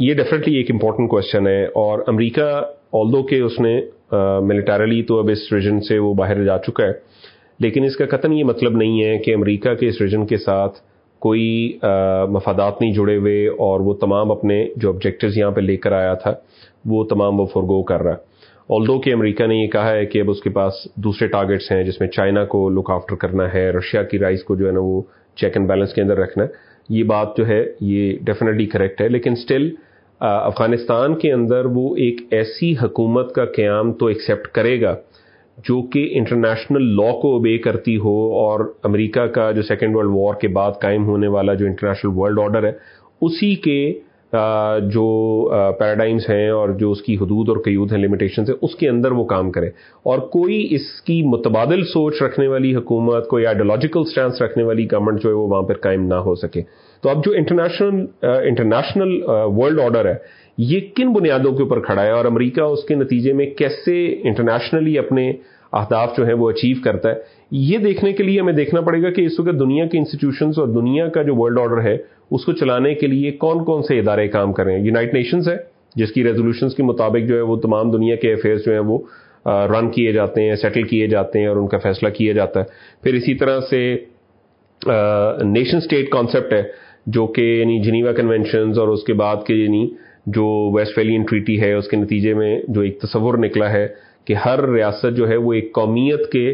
یہ ڈیفینیٹلی ایک امپورٹنٹ کوشچن ہے اور امریکہ آل دو کہ اس نے ملٹریلی تو اب اس ریجن سے وہ باہر جا چکا ہے، لیکن اس کا قطن یہ مطلب نہیں ہے کہ امریکہ کے اس ریجن کے ساتھ کوئی مفادات نہیں جڑے ہوئے اور وہ تمام اپنے جو آبجیکٹوز یہاں پہ لے کر آیا تھا، وہ تمام وہ فورگو کر رہا ہے۔ آل دو کہ امریکہ نے یہ کہا ہے کہ اب اس کے پاس دوسرے ٹارگیٹس ہیں جس میں چائنا کو لک آفٹر کرنا ہے، رشیا کی رائس کو جو ہے نا وہ چیک اینڈ بیلنس کے اندر رکھنا یہ بات جو ہے، یہ ڈیفینیٹلی کریکٹ ہے، لیکن اسٹل افغانستان کے اندر وہ ایک ایسی حکومت کا قیام تو ایکسیپٹ کرے گا جو کہ انٹرنیشنل لا کو اوبے کرتی ہو اور امریکہ کا جو سیکنڈ ورلڈ وار کے بعد قائم ہونے والا جو انٹرنیشنل ورلڈ آرڈر ہے، اسی کے جو پیراڈائمس ہیں اور جو اس کی حدود اور قیود ہیں لمیٹیشنز ہیں، اس کے اندر وہ کام کرے اور کوئی اس کی متبادل سوچ رکھنے والی حکومت، کوئی آئیڈیولوجیکل سٹینس رکھنے والی گورنمنٹ جو ہے، وہ وہاں پر قائم نہ ہو سکے۔ تو اب جو انٹرنیشنل انٹرنیشنل ورلڈ آرڈر ہے، یہ کن بنیادوں کے اوپر کھڑا ہے اور امریکہ اس کے نتیجے میں کیسے انٹرنیشنلی اپنے اہداف جو ہیں، وہ اچیو کرتا ہے؟ یہ دیکھنے کے لیے ہمیں دیکھنا پڑے گا کہ اس وقت دنیا کے انسٹیٹیوشنز اور دنیا کا جو ورلڈ آرڈر ہے، اس کو چلانے کے لیے کون کون سے ادارے کام کر رہے ہیں؟ یونائٹ نیشنز ہے، جس کی ریزولوشنز کے مطابق جو ہے وہ تمام دنیا کے افیئرس جو ہیں وہ رن کیے جاتے ہیں سیٹل کیے جاتے ہیں اور ان کا فیصلہ کیا جاتا ہے۔ پھر اسی طرح سے نیشن اسٹیٹ کانسیپٹ ہے، جو کہ یعنی جنیوا کنونشنز اور اس کے بعد کے یعنی جو ویسٹ ویلین ٹریٹی ہے، اس کے نتیجے میں جو ایک تصور نکلا ہے کہ ہر ریاست جو ہے وہ ایک قومیت کے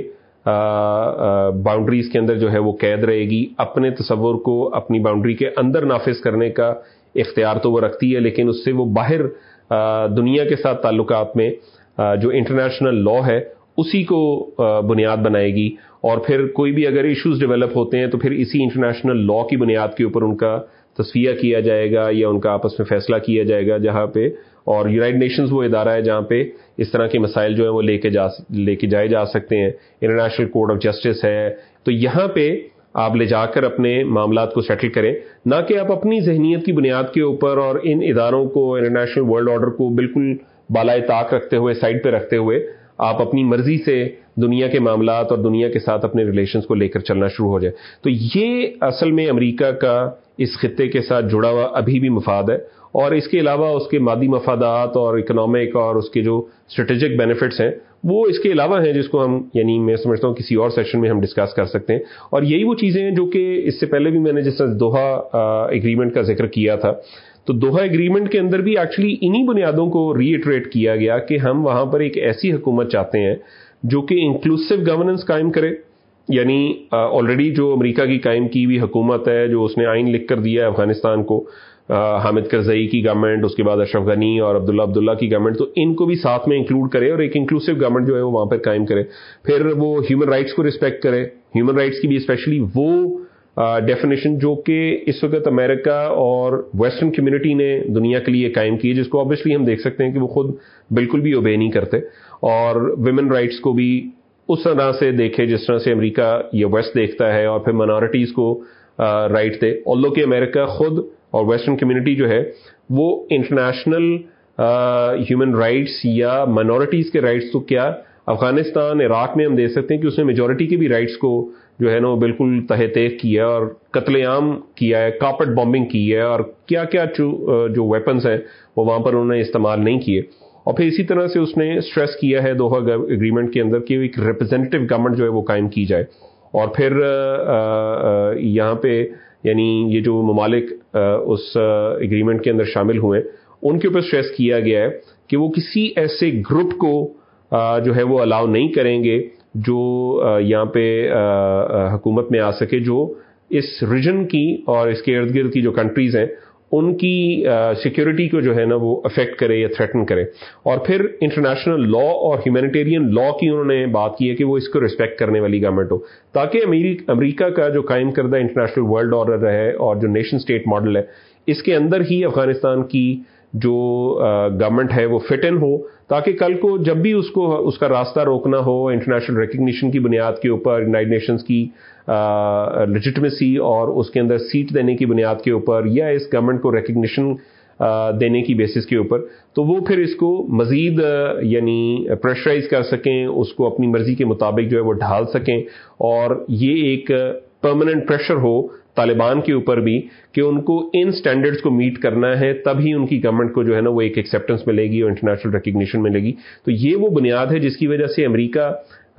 باؤنڈریز کے اندر جو ہے وہ قید رہے گی۔ اپنے تصور کو اپنی باؤنڈری کے اندر نافذ کرنے کا اختیار تو وہ رکھتی ہے، لیکن اس سے وہ باہر دنیا کے ساتھ تعلقات میں جو انٹرنیشنل لا ہے، اسی کو بنیاد بنائے گی۔ اور پھر کوئی بھی اگر ایشوز ڈیولپ ہوتے ہیں تو پھر اسی انٹرنیشنل لا کی بنیاد کے اوپر ان کا تصفیہ کیا جائے گا یا ان کا آپس میں فیصلہ کیا جائے گا جہاں پہ۔ اور یونائٹ نیشنز وہ ادارہ ہے جہاں پہ اس طرح کے مسائل جو ہیں وہ لے کے جا لے کے جائے جا سکتے ہیں۔ انٹرنیشنل کورٹ آف جسٹس ہے۔ تو یہاں پہ آپ لے جا کر اپنے معاملات کو سیٹل کریں۔ نہ کہ آپ اپنی ذہنیت کی بنیاد کے اوپر اور ان اداروں کو انٹرنیشنل ورلڈ آرڈر کو بالکل بالائے طاق رکھتے ہوئے سائڈ پہ رکھتے ہوئے آپ اپنی مرضی سے دنیا کے معاملات اور دنیا کے ساتھ اپنے ریلیشنز کو لے کر چلنا شروع ہو جائے۔ تو یہ اصل میں امریکہ کا اس خطے کے ساتھ جڑا ہوا ابھی بھی مفاد ہے اور اس کے علاوہ اس کے مادی مفادات اور اکنامک اور اس کے جو اسٹریٹجک بینیفٹس ہیں، وہ اس کے علاوہ ہیں جس کو ہم یعنی میں سمجھتا ہوں کسی اور سیشن میں ہم ڈسکس کر سکتے ہیں۔ اور یہی وہ چیزیں ہیں جو کہ اس سے پہلے بھی میں نے جس طرح دوہا اگریمنٹ کا ذکر کیا تھا۔ تو دوہا اگریمنٹ کے اندر بھی ایکچولی انہی بنیادوں کو ری ایٹریٹ کیا گیا کہ ہم وہاں پر ایک ایسی حکومت چاہتے ہیں جو کہ انکلوسو گورننس قائم کرے۔ یعنی آلریڈی جو امریکہ کی قائم کی ہوئی حکومت ہے، جو اس نے آئین لکھ کر دیا ہے افغانستان کو حامد کرزئی کی گورنمنٹ اس کے بعد اشرف غنی اور عبداللہ عبداللہ کی گورنمنٹ تو ان کو بھی ساتھ میں انکلوڈ کرے اور ایک انکلوسو گورنمنٹ جو ہے وہ وہاں پر قائم کرے۔ پھر وہ ہیومن رائٹس کو رسپیکٹ کرے۔ ہیومن رائٹس کی بھی اسپیشلی وہ ڈیفینیشن جو کہ اس وقت امریکہ اور ویسٹرن کمیونٹی نے دنیا کے لیے قائم کی جس کو آبویسلی ہم دیکھ سکتے ہیں کہ وہ خود بالکل بھی اوبے نہیں کرتے۔ اور ویمن رائٹس کو بھی اس طرح سے دیکھے جس طرح سے امریکہ یا ویسٹ دیکھتا ہے اور پھر منارٹیز کو رائٹ دے۔ اور کہ امریکہ خود اور ویسٹرن کمیونٹی جو ہے، وہ انٹرنیشنل ہیومن رائٹس یا مائنورٹیز کے رائٹس تو کیا افغانستان، عراق میں ہم دیکھ سکتے ہیں کہ اس نے میجورٹی کے بھی رائٹس کو جو ہے نا، وہ بالکل تہ تیخ کیا اور قتل عام کیا ہے کاپٹ بامبنگ کی ہے اور کیا کیا جو ویپنس ہیں، وہ وہاں پر انہوں نے استعمال نہیں کیے۔ اور پھر اسی طرح سے اس نے اسٹریس کیا ہے دوہا اگریمنٹ کے اندر کہ ایک ریپرزینٹیو گورنمنٹ جو ہے وہ قائم کی جائے۔ اور پھر یہاں پہ یعنی یہ جو ممالک اس اگریمنٹ کے اندر شامل ہوئے، ان کے اوپر اسٹریس کیا گیا ہے کہ وہ کسی ایسے گروپ کو جو ہے وہ الاؤ نہیں کریں گے جو یہاں پہ حکومت میں آ سکے، جو اس ریجن کی اور اس کے ارد گرد کی جو کنٹریز ہیں ان کی سیکیورٹی کو جو ہے نا وہ افیکٹ کرے یا تھریٹن کرے۔ اور پھر انٹرنیشنل لا اور ہیومینیٹیرین لا کی انہوں نے بات کی ہے کہ وہ اس کو ریسپیکٹ کرنے والی گورنمنٹ ہو۔ تاکہ امریکہ کا جو قائم کردہ انٹرنیشنل ورلڈ آرڈر ہے اور جو نیشن اسٹیٹ ماڈل ہے، اس کے اندر ہی افغانستان کی جو گورنمنٹ ہے وہ فٹ ان ہو۔ تاکہ کل کو جب بھی اس کو، اس کا راستہ روکنا ہو انٹرنیشنل ریکگنیشن کی بنیاد کے اوپر یونائٹ نیشنز کی لیجٹمیسی اور اس کے اندر سیٹ دینے کی بنیاد کے اوپر یا اس گورنمنٹ کو ریکگنیشن دینے کی بیسس کے اوپر، تو وہ پھر اس کو مزید یعنی پریشرائز کر سکیں، اس کو اپنی مرضی کے مطابق جو ہے وہ ڈھال سکیں اور یہ ایک پرماننٹ پریشر ہو طالبان کے اوپر بھی کہ ان کو ان سٹینڈرڈز کو میٹ کرنا ہے تب ہی ان کی گورنمنٹ کو جو ہے نا وہ ایک ایکسیپٹنس ملے گی اور انٹرنیشنل ریکگنیشن ملے گی۔ تو یہ وہ بنیاد ہے جس کی وجہ سے امریکہ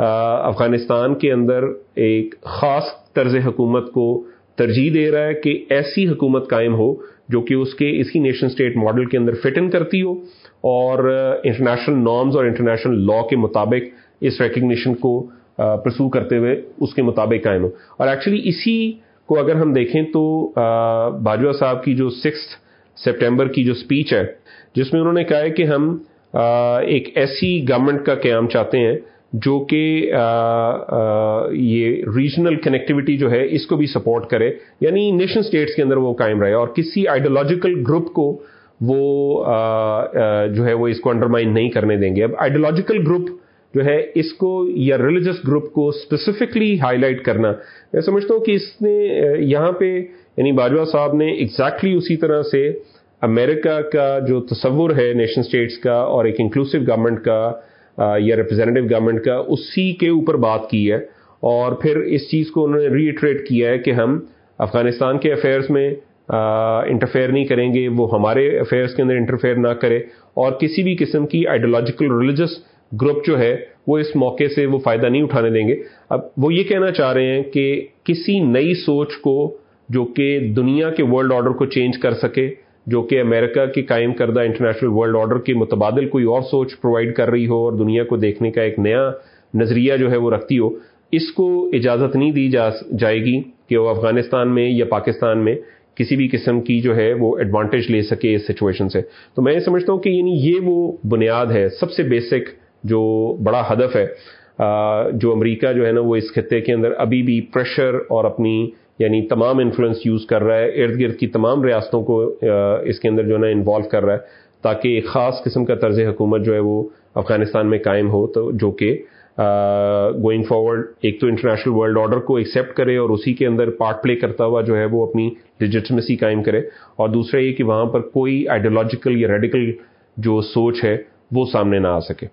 افغانستان کے اندر ایک خاص طرز حکومت کو ترجیح دے رہا ہے کہ ایسی حکومت قائم ہو جو کہ اس کے اسی نیشن اسٹیٹ ماڈل کے اندر فٹ ان کرتی ہو اور انٹرنیشنل نارمز اور انٹرنیشنل لا کے مطابق اس ریکگنیشن کو پرسو کرتے ہوئے اس کے مطابق قائم ہو۔ اور ایکچولی اسی کو اگر ہم دیکھیں تو باجوہ صاحب کی جو سکس سپٹمبر کی جو سپیچ ہے، جس میں انہوں نے کہا ہے کہ ہم ایک ایسی گورنمنٹ کا قیام چاہتے ہیں جو کہ یہ ریجنل کنیکٹیوٹی جو ہے، اس کو بھی سپورٹ کرے۔ یعنی نیشن اسٹیٹس کے اندر وہ قائم رہے اور کسی آئیڈیولوجیکل گروپ کو وہ جو ہے، وہ اس کو انڈرمائن نہیں کرنے دیں گے۔ اب آئیڈیولوجیکل گروپ جو ہے، اس کو یا ریلیجس گروپ کو اسپیسیفکلی ہائی لائٹ کرنا۔ میں سمجھتا ہوں کہ اس نے یہاں پہ یعنی باجوہ صاحب نے ایگزیکٹلی اسی طرح سے امریکہ کا جو تصور ہے نیشن اسٹیٹس کا اور ایک انکلوسو گورنمنٹ کا یا ریپرزینٹیو گورنمنٹ کا اسی کے اوپر بات کی ہے اور پھر اس چیز کو انہوں نے ریٹریٹ کیا ہے کہ ہم افغانستان کے افیئرس میں انٹرفیئر نہیں کریں گے، وہ ہمارے افیئرس کے اندر انٹرفیئر نہ کرے اور کسی بھی قسم کی آئیڈیولوجیکل ریلیجس گروپ جو ہے، وہ اس موقع سے وہ فائدہ نہیں اٹھانے دیں گے۔ اب وہ یہ کہنا چاہ رہے ہیں کہ کسی نئی سوچ کو جو کہ دنیا کے ورلڈ آرڈر کو چینج کر سکے جو کہ امریکہ کے قائم کردہ انٹرنیشنل ورلڈ آرڈر کے متبادل کوئی اور سوچ پرووائڈ کر رہی ہو اور دنیا کو دیکھنے کا ایک نیا نظریہ جو ہے وہ رکھتی ہو، اس کو اجازت نہیں دی جا جائے گی کہ وہ افغانستان میں یا پاکستان میں کسی بھی قسم کی جو ہے وہ ایڈوانٹیج لے سکے اس سچویشن سے۔ تو میں یہ سمجھتا ہوں کہ یعنی یہ وہ بنیاد ہے، سب سے بیسک جو بڑا ہدف ہے جو امریکہ جو ہے نا وہ اس خطے کے اندر ابھی بھی پریشر اور اپنی یعنی تمام انفلوئنس یوز کر رہا ہے، ارد گرد کی تمام ریاستوں کو اس کے اندر جو ہے نا انوالو کر رہا ہے، تاکہ ایک خاص قسم کا طرز حکومت جو ہے وہ افغانستان میں قائم ہو، تو جو کہ گوئنگ فارورڈ ایک تو انٹرنیشنل ورلڈ آرڈر کو ایکسیپٹ کرے اور اسی کے اندر پارٹ پلے کرتا ہوا جو ہے وہ اپنی لیجٹمیسی قائم کرے۔ اور دوسرا یہ کہ وہاں پر کوئی آئیڈیولوجیکل یا ریڈیکل جو سوچ ہے وہ سامنے نہ آ سکے۔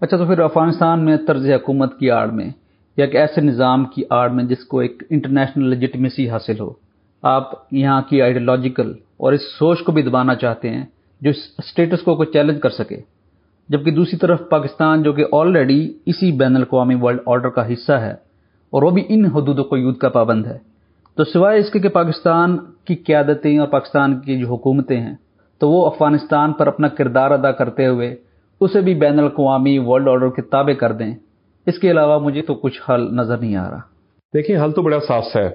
اچھا تو پھر افغانستان میں طرز حکومت کی آڑ میں یا ایک ایسے نظام کی آڑ میں جس کو ایک انٹرنیشنل لیجٹمیسی حاصل ہو۔ آپ یہاں کی آئیڈیولوجیکل اور اس سوچ کو بھی دبانا چاہتے ہیں جو اس اسٹیٹس کو کوئی چیلنج کر سکے۔ جبکہ دوسری طرف پاکستان جو کہ آلریڈی اسی بین الاقوامی ورلڈ آرڈر کا حصہ ہے اور وہ بھی ان حدود و قیود کا پابند ہے۔ تو سوائے اس کے کہ پاکستان کی قیادتیں اور پاکستان کی جو حکومتیں ہیں، تو وہ افغانستان پر اپنا کردار ادا کرتے ہوئے اسے بھی بین الاقوامی ورلڈ آرڈر کے تابع کر دیں۔ اس کے علاوہ مجھے تو کچھ حل نظر نہیں آ رہا۔ دیکھیں، حل تو بڑا صاف ہے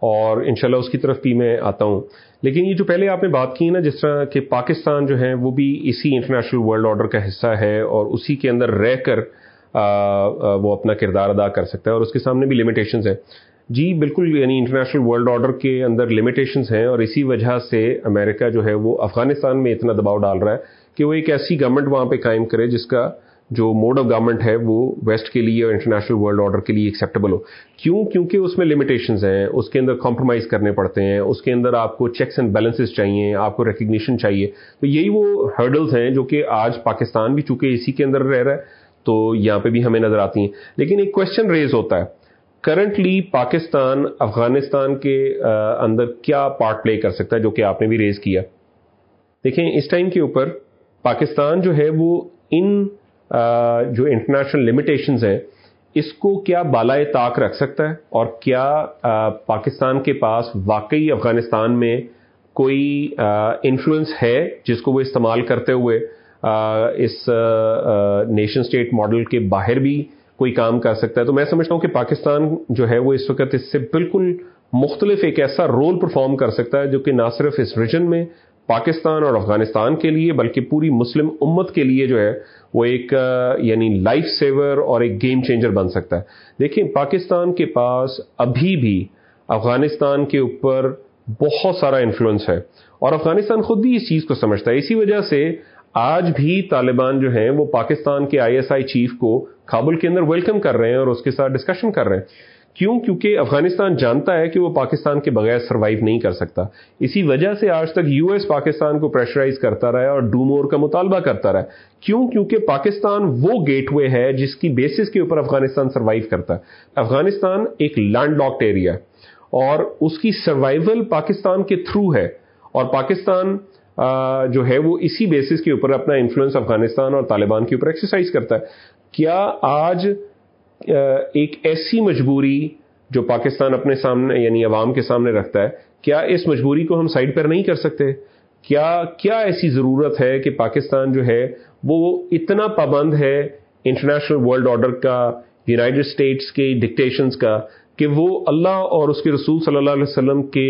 اور انشاءاللہ اس کی طرف بھی میں آتا ہوں۔ لیکن یہ جو پہلے آپ نے بات کی نا، جس طرح کہ پاکستان جو ہے، وہ بھی اسی انٹرنیشنل ورلڈ آرڈر کا حصہ ہے اور اسی کے اندر رہ کر وہ اپنا کردار ادا کر سکتا ہے اور اس کے سامنے بھی لمیٹیشنز ہیں۔ جی بالکل یعنی انٹرنیشنل ورلڈ آرڈر کے اندر لمیٹیشنز ہیں اور اسی وجہ سے امریکہ جو ہے، وہ افغانستان میں اتنا دباؤ ڈال رہا ہے کہ وہ ایک ایسی گورنمنٹ وہاں پہ قائم کرے جس کا جو موڈ آف گورنمنٹ ہے وہ ویسٹ کے لیے اور انٹرنیشنل ورلڈ آرڈر کے لیے ایکسیپٹیبل ہو۔ کیوں؟ کیونکہ اس میں لمیٹیشنز ہیں، اس کے اندر کمپرومائز کرنے پڑتے ہیں، اس کے اندر آپ کو چیکس اینڈ بیلنسز چاہیے، آپ کو ریکگنیشن چاہیے۔ تو یہی وہ ہرڈلز ہیں جو کہ آج پاکستان بھی چونکہ اسی کے اندر رہ رہا ہے، تو یہاں پہ بھی ہمیں نظر آتی ہیں۔ لیکن ایک کوشچن ریز ہوتا ہے کرنٹلی پاکستان افغانستان کے اندر کیا پارٹ پلے کر سکتا ہے جو کہ آپ نے بھی ریز کیا؟ دیکھیں، اس ٹائم کے اوپر پاکستان جو ہے وہ ان جو انٹرنیشنل لمیٹیشنز ہیں، اس کو کیا بالائے طاق رکھ سکتا ہے؟ اور کیا پاکستان کے پاس واقعی افغانستان میں کوئی انفلوئنس ہے جس کو وہ استعمال کرتے ہوئے اس نیشن اسٹیٹ ماڈل کے باہر بھی کوئی کام کر سکتا ہے؟ تو میں سمجھتا ہوں کہ پاکستان جو ہے، وہ اس وقت اس سے بالکل مختلف ایک ایسا رول پرفارم کر سکتا ہے جو کہ نہ صرف اس ریجن میں پاکستان اور افغانستان کے لیے، بلکہ پوری مسلم امت کے لیے جو ہے، وہ ایک یعنی لائف سیور اور ایک گیم چینجر بن سکتا ہے۔ دیکھیں، پاکستان کے پاس ابھی بھی افغانستان کے اوپر بہت سارا انفلوئنس ہے۔ اور افغانستان خود بھی اس چیز کو سمجھتا ہے۔ اسی وجہ سے آج بھی طالبان جو ہیں، وہ پاکستان کے آئی ایس آئی چیف کو کابل کے اندر ویلکم کر رہے ہیں اور اس کے ساتھ ڈسکشن کر رہے ہیں۔ کیوں؟ کیونکہ افغانستان جانتا ہے کہ وہ پاکستان کے بغیر سروائیو نہیں کر سکتا۔ اسی وجہ سے آج تک یو ایس پاکستان کو پریشرائز کرتا رہا ہے اور ڈومور کا مطالبہ کرتا رہا ہے۔ کیوں؟ کیونکہ پاکستان وہ گیٹ وے ہے جس کی بیسس کے اوپر افغانستان سروائیو کرتا ہے۔ افغانستان ایک لینڈ لاکڈ ایریا ہے اور اس کی سروائیول پاکستان کے تھرو ہے۔ اور پاکستان جو ہے وہ اسی بیسس کے اوپر اپنا انفلوئنس افغانستان اور طالبان کے اوپر ایکسرسائز کرتا ہے۔ کیا آج ایک ایسی مجبوری جو پاکستان اپنے سامنے یعنی عوام کے سامنے رکھتا ہے، کیا اس مجبوری کو ہم سائڈ پر نہیں کر سکتے؟ کیا کیا ایسی ضرورت ہے کہ پاکستان جو ہے، وہ اتنا پابند ہے انٹرنیشنل ورلڈ آرڈر کا، یونائٹڈ اسٹیٹس کے ڈکٹیشنز کا، کہ وہ اللہ اور اس کے رسول صلی اللہ علیہ وسلم کے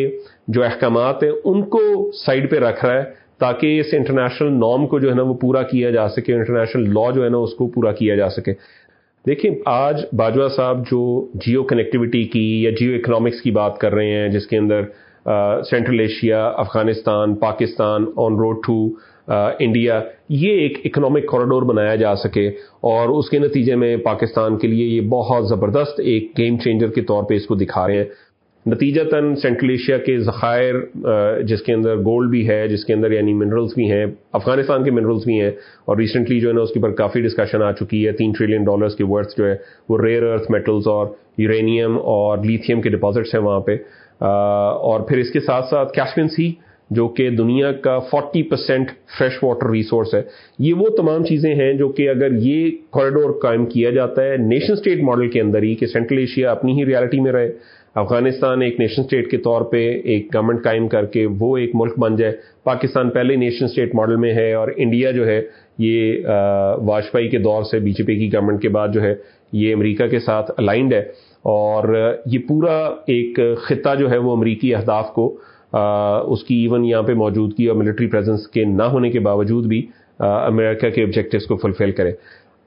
جو احکامات ہیں، ان کو سائڈ پہ رکھ رہا ہے تاکہ اس انٹرنیشنل نارم کو جو ہے نا، وہ پورا کیا جا سکے، انٹرنیشنل لا جو ہے نا، اس کو پورا کیا جا سکے۔ دیکھیں، آج باجوہ صاحب جو جیو کنیکٹیوٹی کی یا جیو اکنامکس کی بات کر رہے ہیں، جس کے اندر Central Asia, Afghanistan, Pakistan on road to India, یہ ایک اکنامک کوریڈور بنایا جا سکے اور اس کے نتیجے میں پاکستان کے لیے یہ بہت زبردست ایک گیم چینجر کے طور پہ اس کو دکھا رہے ہیں۔ نتیجہ تن سینٹرل ایشیا کے ذخائر جس کے اندر گولڈ بھی ہے، جس کے اندر یعنی منرلز بھی ہیں، افغانستان کے منرلز بھی ہیں، اور ریسنٹلی جو ہے نا اس کے اوپر کافی ڈسکشن آ چکی ہے، تین ٹریلین ڈالرز کی ورتھ جو ہے، وہ ریئر ارتھ میٹلز اور یورینیم اور لیتھیم کے ڈپازٹس ہیں وہاں پہ۔ اور پھر اس کے ساتھ ساتھ کیشپین سی جو کہ دنیا کا forty percent fresh water resource ہے۔ یہ وہ تمام چیزیں ہیں جو کہ اگر یہ کوریڈور قائم کیا جاتا ہے نیشن اسٹیٹ ماڈل کے اندر ہی کہ سینٹرل ایشیا اپنی ہی ریالٹی میں رہے۔ افغانستان ایک نیشن اسٹیٹ کے طور پہ ایک گورنمنٹ قائم کر کے وہ ایک ملک بن جائے۔ پاکستان پہلے نیشن اسٹیٹ ماڈل میں ہے اور انڈیا جو ہے یہ واجپئی کے دور سے بی جے پی کی گورنمنٹ کے بعد جو ہے یہ امریکہ کے ساتھ الائنڈ ہے۔ اور یہ پورا ایک خطہ جو ہے وہ امریکی اہداف کو اس کی ایون یہاں پہ موجودگی اور ملٹری پریزنس کے نہ ہونے کے باوجود بھی امریکہ کے آبجیکٹوز کو فلفل کرے۔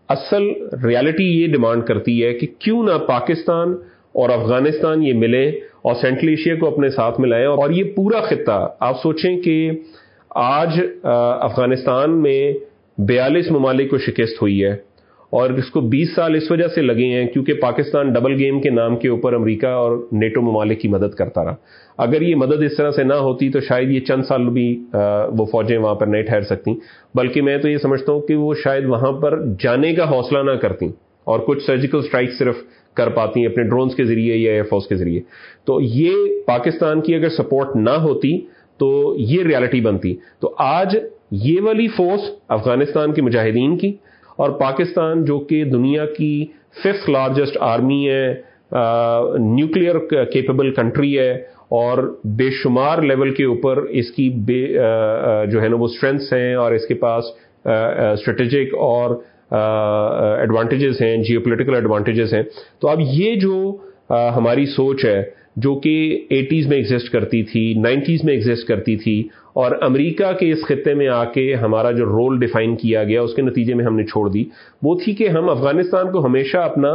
اصل ریالٹی یہ ڈیمانڈ کرتی ہے کہ کیوں نہ پاکستان اور افغانستان یہ ملے اور سینٹرل ایشیا کو اپنے ساتھ ملائیں اور یہ پورا خطہ، آپ سوچیں کہ آج افغانستان میں بیالیس ممالک کو شکست ہوئی ہے اور اس کو بیس سال اس وجہ سے لگے ہیں کیونکہ پاکستان ڈبل گیم کے نام کے اوپر امریکہ اور نیٹو ممالک کی مدد کرتا رہا۔ اگر یہ مدد اس طرح سے نہ ہوتی تو شاید یہ چند سال بھی وہ فوجیں وہاں پر نہیں ٹھہر سکتی۔ بلکہ میں تو یہ سمجھتا ہوں کہ وہ شاید وہاں پر جانے کا حوصلہ نہ کرتی۔ اور کچھ سرجیکل اسٹرائک صرف کر پاتی ہیں اپنے ڈرونز کے ذریعے یا ایئر فورس کے ذریعے۔ تو یہ پاکستان کی اگر سپورٹ نہ ہوتی تو یہ ریالٹی بنتی۔ تو آج یہ والی فورس افغانستان کے مجاہدین کی اور پاکستان جو کہ دنیا کی ففتھ لارجسٹ آرمی ہے نیوکلیر کیپیبل کنٹری ہے اور بے شمار لیول کے اوپر اس کی بے جو ہے نا وہ اسٹرینگس ہیں اور اس کے پاس اسٹریٹجک اور ایڈوانٹیجز ہیں جیو پولیٹیکل ایڈوانٹیجز ہیں. تو اب یہ جو ہماری سوچ ہے، جو کہ ایٹیز میں ایگزسٹ کرتی تھی، نائنٹیز میں ایگزسٹ کرتی تھی، اور امریکہ کے اس خطے میں آ کے ہمارا جو رول ڈیفائن کیا گیا، اس کے نتیجے میں ہم نے چھوڑ دی. وہ تھی کہ ہم افغانستان کو ہمیشہ اپنا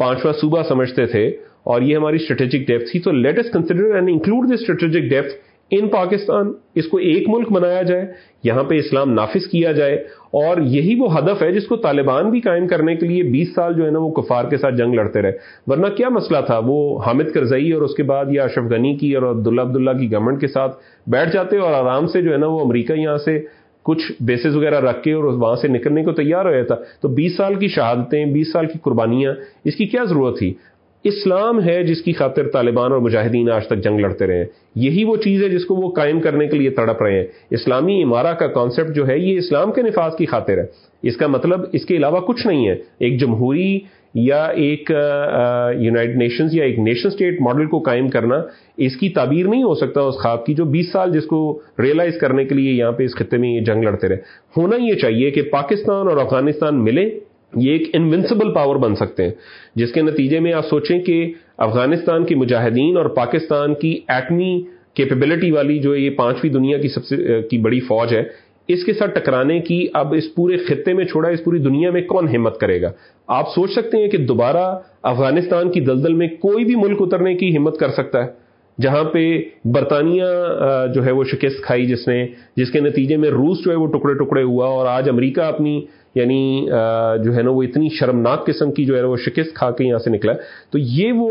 پانچواں صوبہ سمجھتے تھے، اور یہ ہماری اسٹریٹجک ڈیپتھ تھی. تو let's consider and include this strategic depth in Pakistan, اس کو ایک ملک بنایا جائے، یہاں پہ اسلام نافذ کیا جائے، اور یہی وہ ہدف ہے جس کو طالبان بھی قائم کرنے کے لیے بیس سال جو ہے نا وہ کفار کے ساتھ جنگ لڑتے رہے۔ ورنہ کیا مسئلہ تھا؟ وہ حامد کرزئی اور اس کے بعد یا اشرف غنی کی اور عبداللہ عبداللہ کی گورنمنٹ کے ساتھ بیٹھ جاتے اور آرام سے جو ہے نا وہ امریکہ یہاں سے کچھ بیسز وغیرہ رکھ کے اور وہاں سے نکلنے کو تیار ہو تھا تو بیس سال کی شہادتیں، بیس سال کی قربانیاں، اس کی کیا ضرورت تھی؟ اسلام ہے جس کی خاطر طالبان اور مجاہدین آج تک جنگ لڑتے رہے ہیں۔ یہی وہ چیز ہے جس کو وہ قائم کرنے کے لیے تڑپ رہے ہیں۔ اسلامی امارہ کا کانسیپٹ جو ہے یہ اسلام کے نفاذ کی خاطر ہے۔ اس کا مطلب اس کے علاوہ کچھ نہیں ہے۔ ایک جمہوری یا ایک یونائٹڈ نیشنز یا ایک نیشن اسٹیٹ ماڈل کو قائم کرنا اس کی تعبیر نہیں ہو سکتا اس خواب کی جو بیس سال جس کو ریئلائز کرنے کے لیے یہاں پہ اس خطے میں یہ جنگ لڑتے رہے۔ ہونا یہ چاہیے کہ پاکستان اور افغانستان ملے۔ یہ ایک انوینسبل پاور بن سکتے ہیں۔ جس کے نتیجے میں آپ سوچیں کہ افغانستان کے مجاہدین اور پاکستان کی ایٹمی کیپیبلٹی والی جو یہ پانچویں دنیا کی سب سے، کی بڑی فوج ہے، اس کے ساتھ ٹکرانے کی اب اس پورے خطے میں چھوڑا، اس پوری دنیا میں کون ہمت کرے گا؟ آپ سوچ سکتے ہیں کہ دوبارہ افغانستان کی دلدل میں کوئی بھی ملک اترنے کی ہمت کر سکتا ہے۔ جہاں پہ برطانیہ جو ہے وہ شکست کھائی جس نے، جس کے نتیجے میں روس جو ہے وہ ٹکڑے ٹکڑے ہوا اور آج امریکہ اپنی یعنی جو ہے نا وہ اتنی شرمناک قسم کی جو ہے وہ شکست کھا کے یہاں سے نکلا تو یہ وہ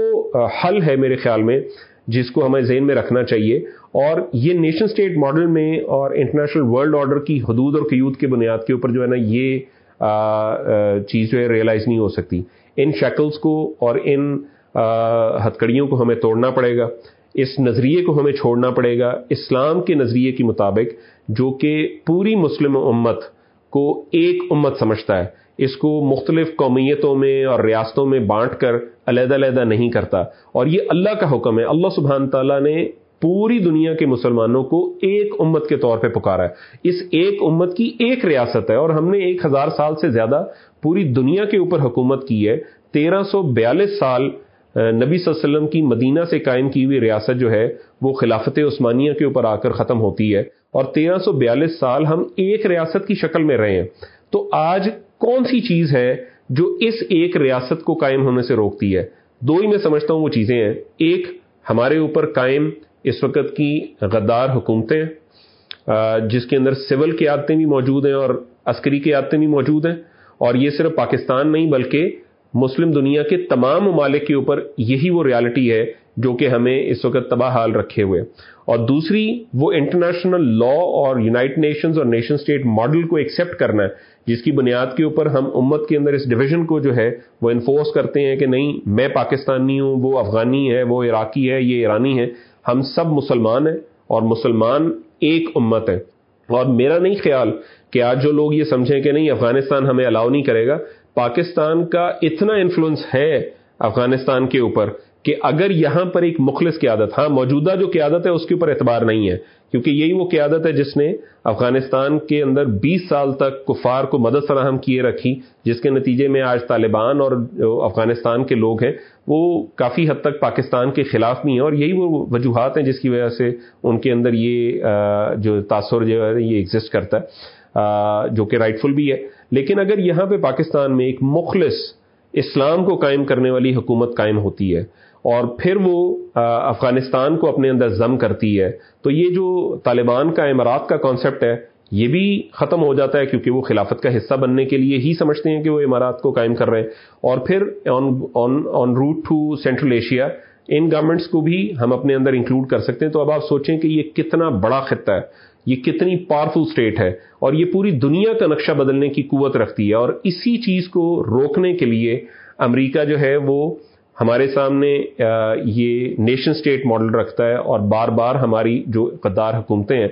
حل ہے میرے خیال میں، جس کو ہمیں ذہن میں رکھنا چاہیے۔ اور یہ نیشن سٹیٹ ماڈل میں اور انٹرنیشنل ورلڈ آرڈر کی حدود اور قیود کی بنیاد کے اوپر جو ہے نا یہ چیز جو ہے ریئلائز نہیں ہو سکتی۔ ان شیکلز کو اور ان ہتکڑیوں کو ہمیں توڑنا پڑے گا۔ اس نظریے کو ہمیں چھوڑنا پڑے گا اسلام کے نظریے کے مطابق، جو کہ پوری مسلم امت کو ایک امت سمجھتا ہے، اس کو مختلف قومیتوں میں اور ریاستوں میں بانٹ کر علیحدہ علیحدہ نہیں کرتا۔ اور یہ اللہ کا حکم ہے، اللہ سبحان تعالیٰ نے پوری دنیا کے مسلمانوں کو ایک امت کے طور پہ پکارا ہے۔ اس ایک امت کی ایک ریاست ہے اور ہم نے ایک ہزار سال سے زیادہ پوری دنیا کے اوپر حکومت کی ہے۔ تیرہ سو بیالیس سال نبی صلی اللہ علیہ وسلم کی مدینہ سے قائم کی ہوئی ریاست جو ہے، وہ خلافت عثمانیہ کے اوپر آ کر ختم ہوتی ہے۔ اور تیرہ سو بیالیس سال ہم ایک ریاست کی شکل میں رہے ہیں۔ تو آج کون سی چیز ہے جو اس ایک ریاست کو قائم ہونے سے روکتی ہے؟ دو ہی میں سمجھتا ہوں وہ چیزیں ہیں۔ ایک، ہمارے اوپر قائم اس وقت کی غدار حکومتیں جس کے اندر سول قیادتیں بھی موجود ہیں اور عسکری قیادتیں بھی موجود ہیں۔ اور یہ صرف پاکستان نہیں، بلکہ مسلم دنیا کے تمام ممالک کے اوپر یہی وہ ریالٹی ہے جو کہ ہمیں اس وقت تباہ حال رکھے ہوئے۔ اور دوسری، وہ انٹرنیشنل لا اور یونائٹ نیشنز اور نیشن سٹیٹ ماڈل کو ایکسپٹ کرنا ہے، جس کی بنیاد کے اوپر ہم امت کے اندر اس ڈویژن کو جو ہے وہ انفورس کرتے ہیں کہ نہیں، میں پاکستانی ہوں، وہ افغانی ہے، وہ عراقی ہے، یہ ایرانی ہے۔ ہم سب مسلمان ہیں اور مسلمان ایک امت ہے اور میرا نہیں خیال کہ آج جو لوگ یہ سمجھیں کہ نہیں، افغانستان ہمیں الاؤ نہیں کرے گا پاکستان کا اتنا انفلوئنس ہے افغانستان کے اوپر کہ اگر یہاں پر ایک مخلص قیادت ہاں موجودہ جو قیادت ہے، اس کے اوپر اعتبار نہیں ہے، کیونکہ یہی وہ قیادت ہے جس نے افغانستان کے اندر بیس سال تک کفار کو مدد فراہم کیے رکھی، جس کے نتیجے میں آج طالبان اور افغانستان کے لوگ ہیں، وہ کافی حد تک پاکستان کے خلاف نہیں ہیں اور یہی وہ وجوہات ہیں جس کی وجہ سے ان کے اندر یہ جو تاثر جو ہے، یہ ایگزسٹ کرتا ہے جو کہ رائٹ فل بھی ہے۔ لیکن اگر یہاں پہ پاکستان میں ایک مخلص اسلام کو قائم کرنے والی حکومت قائم ہوتی ہے اور پھر وہ افغانستان کو اپنے اندر ضم کرتی ہے، تو یہ جو طالبان کا امارات کا کانسیپٹ ہے، یہ بھی ختم ہو جاتا ہے کیونکہ وہ خلافت کا حصہ بننے کے لیے ہی سمجھتے ہیں کہ وہ امارات کو قائم کر رہے ہیں۔ اور پھر on route to Central Asia in governments کو بھی ہم اپنے اندر انکلوڈ کر سکتے ہیں۔ تو اب آپ سوچیں کہ یہ کتنا بڑا خطہ ہے۔ یہ کتنی پاورفل اسٹیٹ ہے اور یہ پوری دنیا کا نقشہ بدلنے کی قوت رکھتی ہے اور اسی چیز کو روکنے کے لیے امریکہ جو ہے وہ ہمارے سامنے یہ نیشن سٹیٹ ماڈل رکھتا ہے اور بار بار ہماری جو قدار حکومتیں ہیں،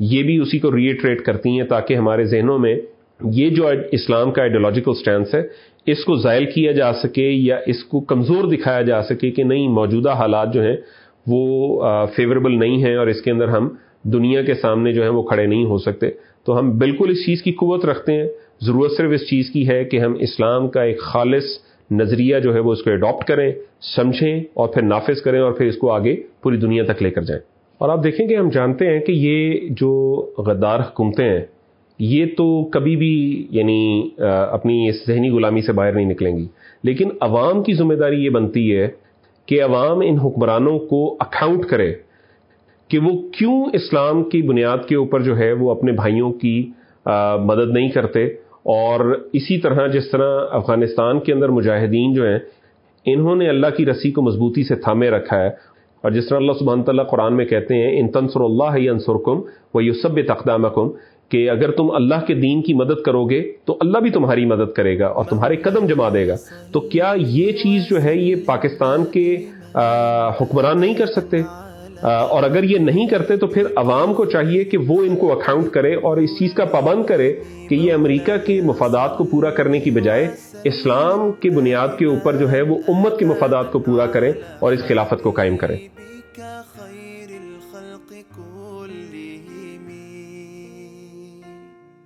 یہ بھی اسی کو ریٹریٹ کرتی ہیں تاکہ ہمارے ذہنوں میں یہ جو اسلام کا آئیڈیالوجیکل سٹینس ہے، اس کو زائل کیا جا سکے یا اس کو کمزور دکھایا جا سکے کہ نہیں، موجودہ حالات جو ہیں وہ فیوریبل نہیں ہیں اور اس کے اندر ہم دنیا کے سامنے جو ہے وہ کھڑے نہیں ہو سکتے۔ تو ہم بالکل اس چیز کی قوت رکھتے ہیں۔ ضرورت صرف اس چیز کی ہے کہ ہم اسلام کا ایک خالص نظریہ جو ہے وہ اس کو اڈاپٹ کریں، سمجھیں اور پھر نافذ کریں اور پھر اس کو آگے پوری دنیا تک لے کر جائیں۔ اور آپ دیکھیں کہ ہم جانتے ہیں کہ یہ جو غدار حکومتیں ہیں، یہ تو کبھی بھی یعنی اپنی اس ذہنی غلامی سے باہر نہیں نکلیں گی۔ لیکن عوام کی ذمہ داری یہ بنتی ہے کہ عوام ان حکمرانوں کو اکاؤنٹ کرے۔ کہ وہ کیوں اسلام کی بنیاد کے اوپر جو ہے وہ اپنے بھائیوں کی مدد نہیں کرتے اور اسی طرح جس طرح افغانستان کے اندر مجاہدین جو ہیں، انہوں نے اللہ کی رسی کو مضبوطی سے تھامے رکھا ہے اور جس طرح اللہ سبحانہ تعالیٰ قرآن میں کہتے ہیں، ان تنسر اللہ انسرکم و یوسب تقدام کہ اگر تم اللہ کے دین کی مدد کرو گے تو اللہ بھی تمہاری مدد کرے گا اور تمہارے قدم جما دے گا۔ تو کیا یہ چیز جو ہے، یہ پاکستان کے حکمران نہیں کر سکتے؟ اور اگر یہ نہیں کرتے تو پھر عوام کو چاہیے کہ وہ ان کو اکاؤنٹ کرے اور اس چیز کا پابند کرے کہ یہ امریکہ کے مفادات کو پورا کرنے کی بجائے اسلام کی بنیاد کے اوپر جو ہے وہ امت کے مفادات کو پورا کریں اور اس خلافت کو قائم کریں۔